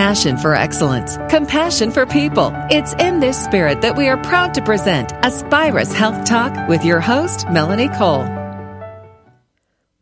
passion for excellence, compassion for people. It's in this spirit that we are proud to present Aspirus Health Talk with your host, Melanie Cole.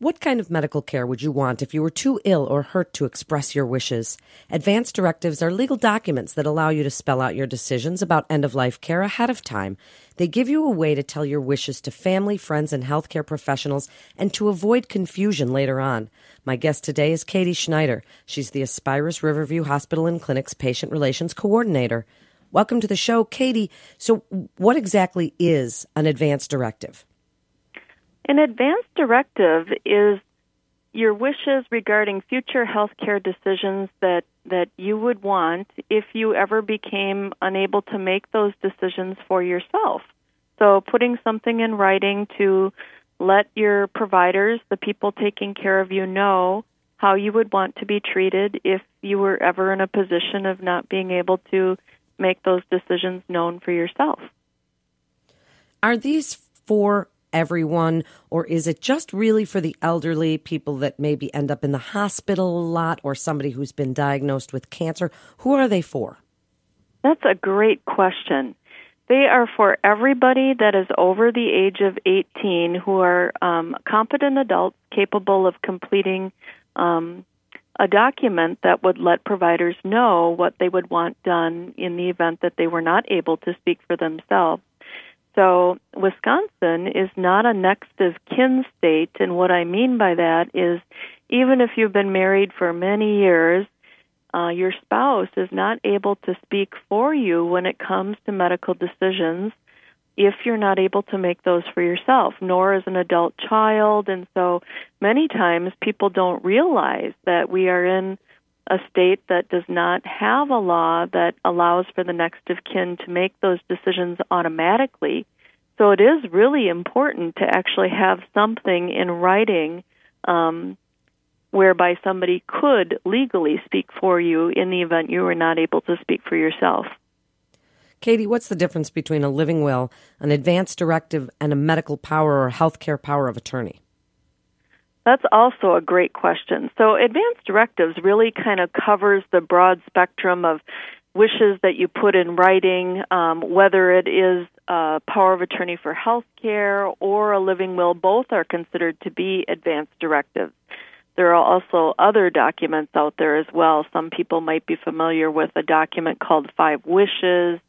What kind of medical care would you want if you were too ill or hurt to express your wishes? Advance directives are legal documents that allow you to spell out your decisions about end of life care ahead of time. They give you a way to tell your wishes to family, friends, and healthcare professionals and to avoid confusion later on. My guest today is Katie Schneider. She's the Aspirus Riverview Hospital and Clinic's Patient Relations Coordinator. Welcome to the show, Katie. So, what exactly is an advance directive? An advance directive is your wishes regarding future health care decisions that, that you would want if you ever became unable to make those decisions for yourself. So, putting something in writing to let your providers, the people taking care of you, know how you would want to be treated if you were ever in a position of not being able to make those decisions known for yourself. Are these for everyone, or is it just really for the elderly, people that maybe end up in the hospital a lot, or somebody who's been diagnosed with cancer? Who are they for? That's a great question. They are for everybody that is over the age of 18 who are um, competent adults capable of completing um, a document that would let providers know what they would want done in the event that they were not able to speak for themselves. So, Wisconsin is not a next of kin state, and what I mean by that is even if you've been married for many years, uh, your spouse is not able to speak for you when it comes to medical decisions if you're not able to make those for yourself, nor as an adult child. And so many times people don't realize that we are in a state that does not have a law that allows for the next of kin to make those decisions automatically. So it is really important to actually have something in writing um, whereby somebody could legally speak for you in the event you were not able to speak for yourself. Katie, what's the difference between a living will, an advance directive, and a medical power or healthcare power of attorney? That's also a great question. So, advance directives really kind of covers the broad spectrum of wishes that you put in writing, um, whether it is a power of attorney for health care or a living will, both are considered to be advance directives. There are also other documents out there as well. Some people might be familiar with a document called Five Wishes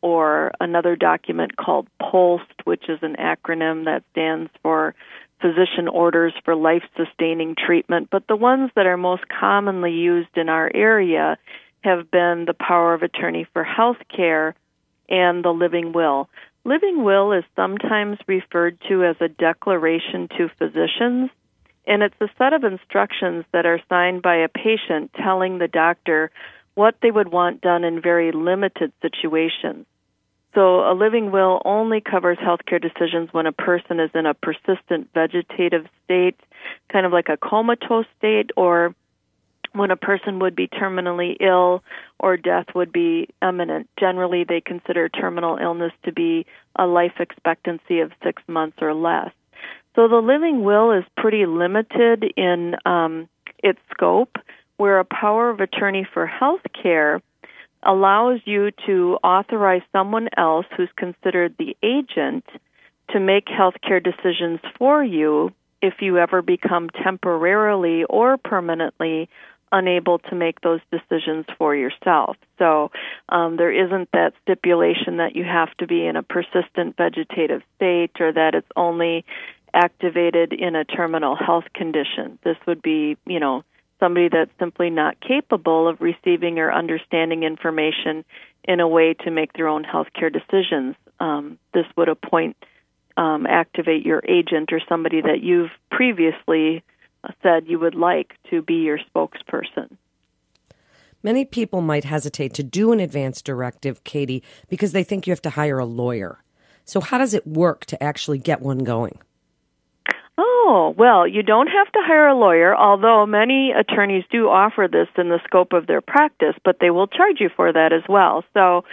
or another document called POLST, which is an acronym that stands for Physician Orders for Life Sustaining Treatment. But the ones that are most commonly used in our area have been the power of attorney for health care and the living will. Living will is sometimes referred to as a declaration to physicians and it's a set of instructions that are signed by a patient telling the doctor what they would want done in very limited situations. So, a living will only covers healthcare decisions when a person is in a persistent vegetative state, kind of like a comatose state, or when a person would be terminally ill or death would be imminent. Generally, they consider terminal illness to be a life expectancy of six months or less. So the living will is pretty limited in um, its scope, where a power of attorney for health care allows you to authorize someone else who's considered the agent to make healthcare decisions for you if you ever become temporarily or permanently unable to make those decisions for yourself. So um, there isn't that stipulation that you have to be in a persistent vegetative state or that it's only activated in a terminal health condition. This would be, you know, somebody that's simply not capable of receiving or understanding information in a way to make their own healthcare decisions. Um, this would appoint, um, activate your agent or somebody that you've previously said you would like to be your spokesperson. Many people might hesitate to do an advance directive, Katie, because they think you have to hire a lawyer. So, how does it work to actually get one going? Oh, well, you don't have to hire a lawyer, although many attorneys do offer this in the scope of their practice, but they will charge you for that as well. So,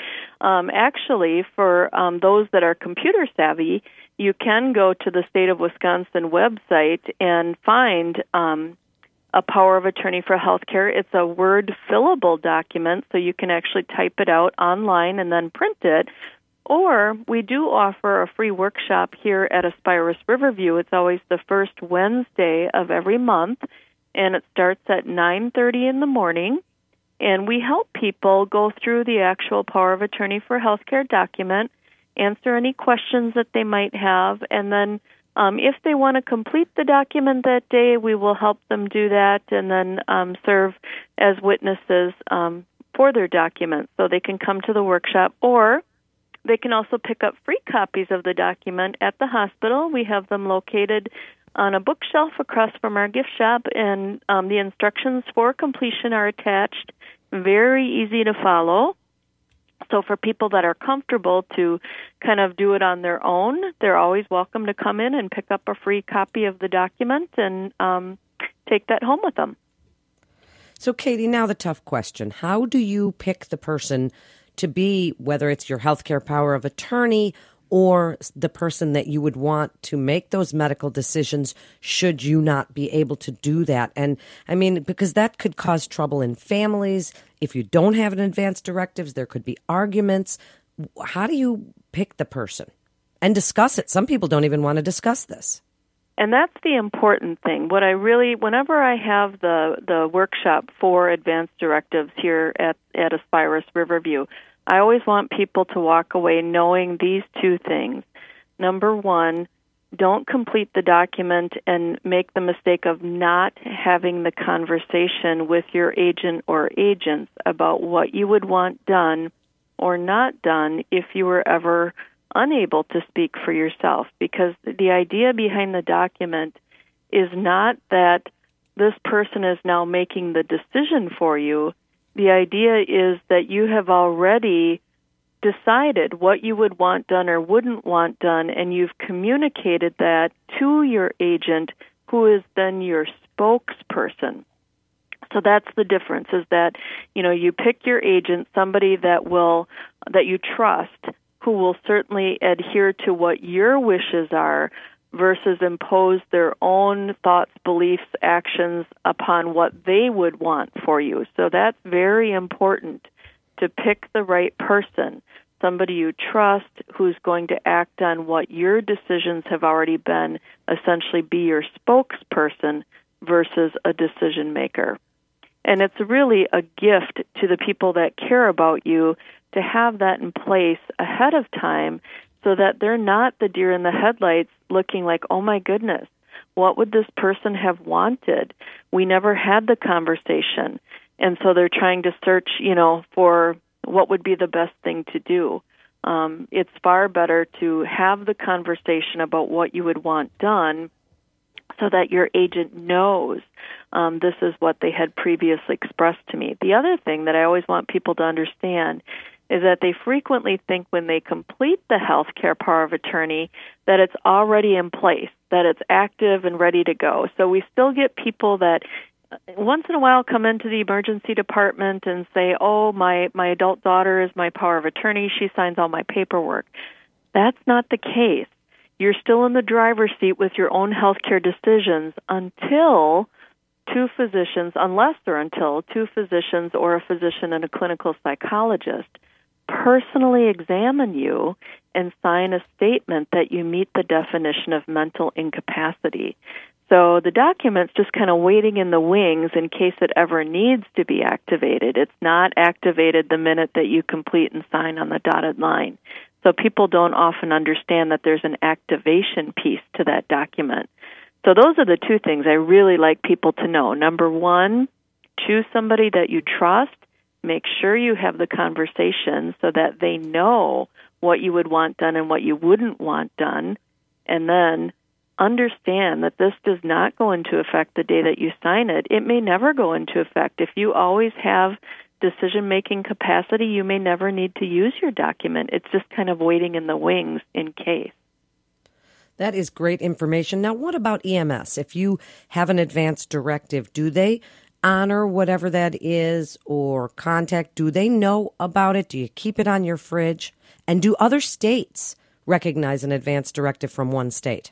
um, actually, for um, those that are computer savvy, you can go to the state of Wisconsin website and find um, a power of attorney for healthcare. It's a word fillable document, so you can actually type it out online and then print it. Or we do offer a free workshop here at Aspirus Riverview. It's always the first Wednesday of every month, and it starts at 9:30 in the morning. And we help people go through the actual power of attorney for healthcare document, answer any questions that they might have, and then um, if they want to complete the document that day, we will help them do that and then um, serve as witnesses um, for their document so they can come to the workshop or they can also pick up free copies of the document at the hospital. We have them located on a bookshelf across from our gift shop, and um, the instructions for completion are attached. Very easy to follow. So for people that are comfortable to kind of do it on their own, they're always welcome to come in and pick up a free copy of the document and um, take that home with them. So, Katie, now the tough question: How do you pick the person to be, whether it's your healthcare power of attorney or the person that you would want to make those medical decisions should you not be able to do that. And I mean, because that could cause trouble in families. If you don't have an advance directives, there could be arguments. How do you pick the person and discuss it? Some people don't even want to discuss this. And that's the important thing. What I really, whenever I have the the workshop for advanced directives here at at Aspirus Riverview, I always want people to walk away knowing these two things. Number one, don't complete the document and make the mistake of not having the conversation with your agent or agents about what you would want done or not done if you were ever unable to speak for yourself. Because the idea behind the document is not that this person is now making the decision for you the idea is that you have already decided what you would want done or wouldn't want done, and you've communicated that to your agent, who is then your spokesperson. So that's the difference is that, you know, you pick your agent, somebody that will, that you trust, who will certainly adhere to what your wishes are, versus impose their own thoughts, beliefs, actions upon what they would want for you. So that's very important to pick the right person, somebody you trust who's going to act on what your decisions have already been, essentially be your spokesperson versus a decision maker. And it's really a gift to the people that care about you to have that in place ahead of time so that they're not the deer in the headlights looking like, oh my goodness, what would this person have wanted? We never had the conversation. And so they're trying to search, you know, for what would be the best thing to do. Um, it's far better to have the conversation about what you would want done so that your agent knows um, this is what they had previously expressed to me. The other thing that I always want people to understand is that they frequently think when they complete the health care power of attorney that it's already in place, that it's active and ready to go. So we still get people that once in a while come into the emergency department and say, "Oh, my my adult daughter is my power of attorney. She signs all my paperwork." That's not the case. You're still in the driver's seat with your own health care decisions until two physicians, unless or until two physicians or a physician and a clinical psychologist personally examine you and sign a statement that you meet the definition of mental incapacity. So the document's just kind of waiting in the wings in case it ever needs to be activated. It's not activated the minute that you complete and sign on the dotted line. So people don't often understand that there's an activation piece to that document. So those are the two things I really like people to know. Number one, choose somebody that you trust make sure you have the conversation so that they know what you would want done and what you wouldn't want done, and then understand that this does not go into effect the day that you sign it. It may never go into effect. If you always have decision making capacity, you may never need to use your document. It's just kind of waiting in the wings in case. That is great information. Now, what about EMS? If you have an advance directive, do they honor whatever that is or contact? Do they know about it? Do you keep it on your fridge? And do other states recognize an advance directive from one state?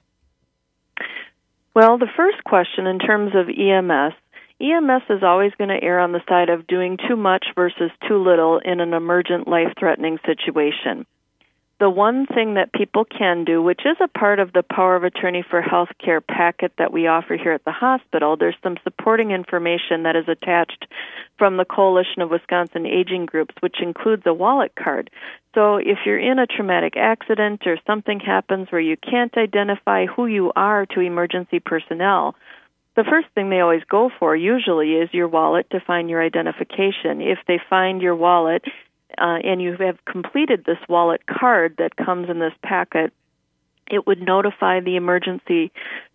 Well, the first question in terms of EMS, EMS is always going to err on the side of doing too much versus too little in an emergent life threatening situation the one thing that people can do, which is a part of the power of attorney for healthcare packet that we offer here at the hospital, there's some supporting information that is attached from the Coalition of Wisconsin Aging Groups, which includes a wallet card. So if you're in a traumatic accident or something happens where you can't identify who you are to emergency personnel, the first thing they always go for usually is your wallet to find your identification. If they find your wallet uh, and you have completed this wallet card that comes in this packet, it would notify the emergency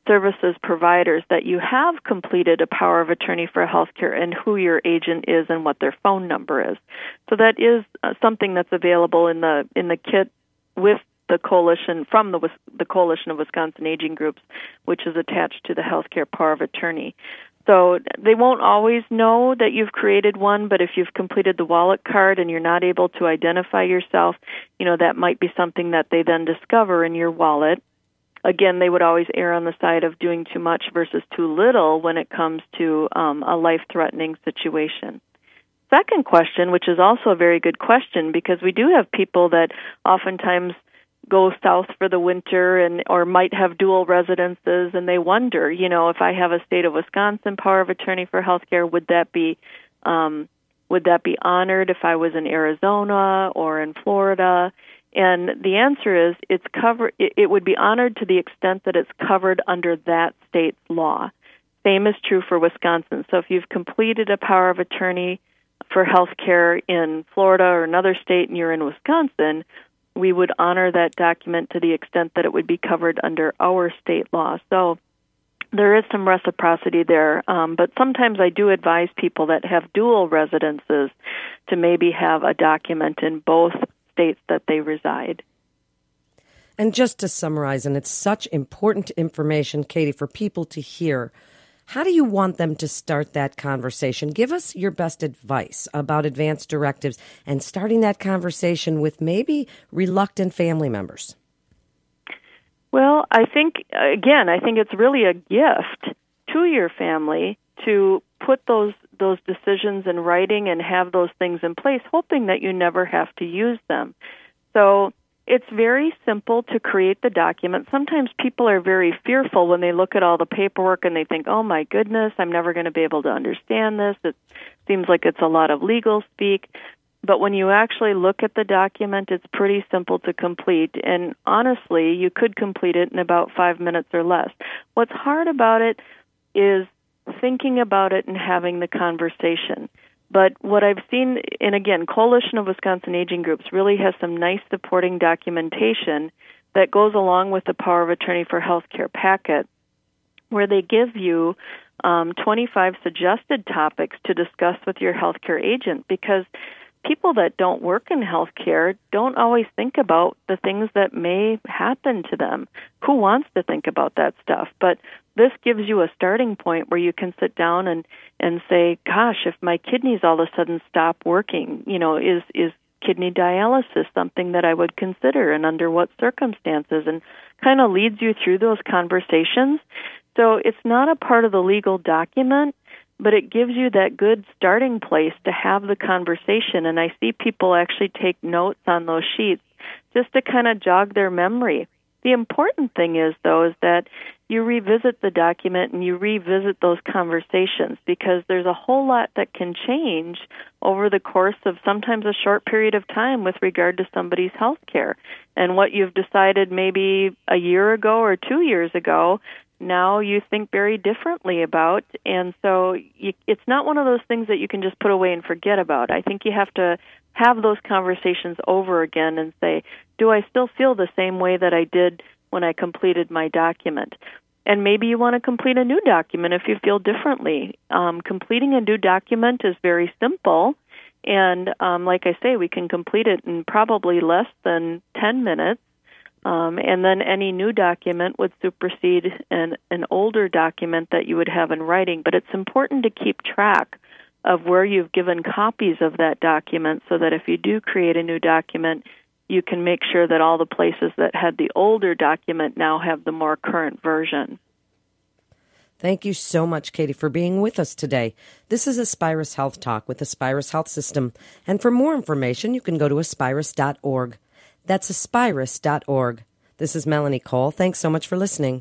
services providers that you have completed a power of attorney for healthcare and who your agent is and what their phone number is. So that is uh, something that's available in the in the kit with the coalition from the the coalition of Wisconsin Aging Groups, which is attached to the healthcare power of attorney. So they won't always know that you've created one, but if you've completed the wallet card and you're not able to identify yourself, you know, that might be something that they then discover in your wallet. Again, they would always err on the side of doing too much versus too little when it comes to um, a life threatening situation. Second question, which is also a very good question because we do have people that oftentimes go south for the winter and or might have dual residences and they wonder, you know, if I have a state of Wisconsin power of attorney for healthcare, would that be um would that be honored if I was in Arizona or in Florida? And the answer is it's covered it, it would be honored to the extent that it's covered under that state's law. Same is true for Wisconsin. So if you've completed a power of attorney for health care in Florida or another state and you're in Wisconsin, we would honor that document to the extent that it would be covered under our state law. So there is some reciprocity there, um, but sometimes I do advise people that have dual residences to maybe have a document in both states that they reside. And just to summarize, and it's such important information, Katie, for people to hear how do you want them to start that conversation? Give us your best advice about advance directives and starting that conversation with maybe reluctant family members. Well, I think, again, I think it's really a gift to your family to put those those decisions in writing and have those things in place hoping that you never have to use them. So it's very simple to create the document. Sometimes people are very fearful when they look at all the paperwork and they think, "Oh my goodness, I'm never going to be able to understand this. It seems like it's a lot of legal speak." But when you actually look at the document, it's pretty simple to complete. And honestly, you could complete it in about five minutes or less. What's hard about it is thinking about it and having the conversation. But what I've seen, and again, Coalition of Wisconsin Aging Groups really has some nice supporting documentation that goes along with the Power of Attorney for Healthcare packet, where they give you um, 25 suggested topics to discuss with your healthcare agent because people that don't work in healthcare don't always think about the things that may happen to them. Who wants to think about that stuff? But this gives you a starting point where you can sit down and and say, "Gosh, if my kidneys all of a sudden stop working, you know, is is kidney dialysis something that I would consider and under what circumstances?" and kind of leads you through those conversations. So it's not a part of the legal document, but it gives you that good starting place to have the conversation. And I see people actually take notes on those sheets just to kind of jog their memory. The important thing is, though, is that you revisit the document and you revisit those conversations because there's a whole lot that can change over the course of sometimes a short period of time with regard to somebody's health care. And what you've decided maybe a year ago or two years ago now you think very differently about. And so you, it's not one of those things that you can just put away and forget about. I think you have to have those conversations over again and say do i still feel the same way that i did when i completed my document? And maybe you want to complete a new document if you feel differently. Um, completing a new document is very simple. And um, like i say we can complete it in probably less than 10 minutes um, and then any new document would supersede an, an older document that you would have in writing. But it's important to keep track of where you've given copies of that document so that if you do create a new document, you can make sure that all the places that had the older document now have the more current version. Thank you so much, Katie, for being with us today. This is Aspirus Health Talk with Aspirus Health System. And for more information, you can go to aspirus.org. That's aspirus.org. This is Melanie Cole. Thanks so much for listening.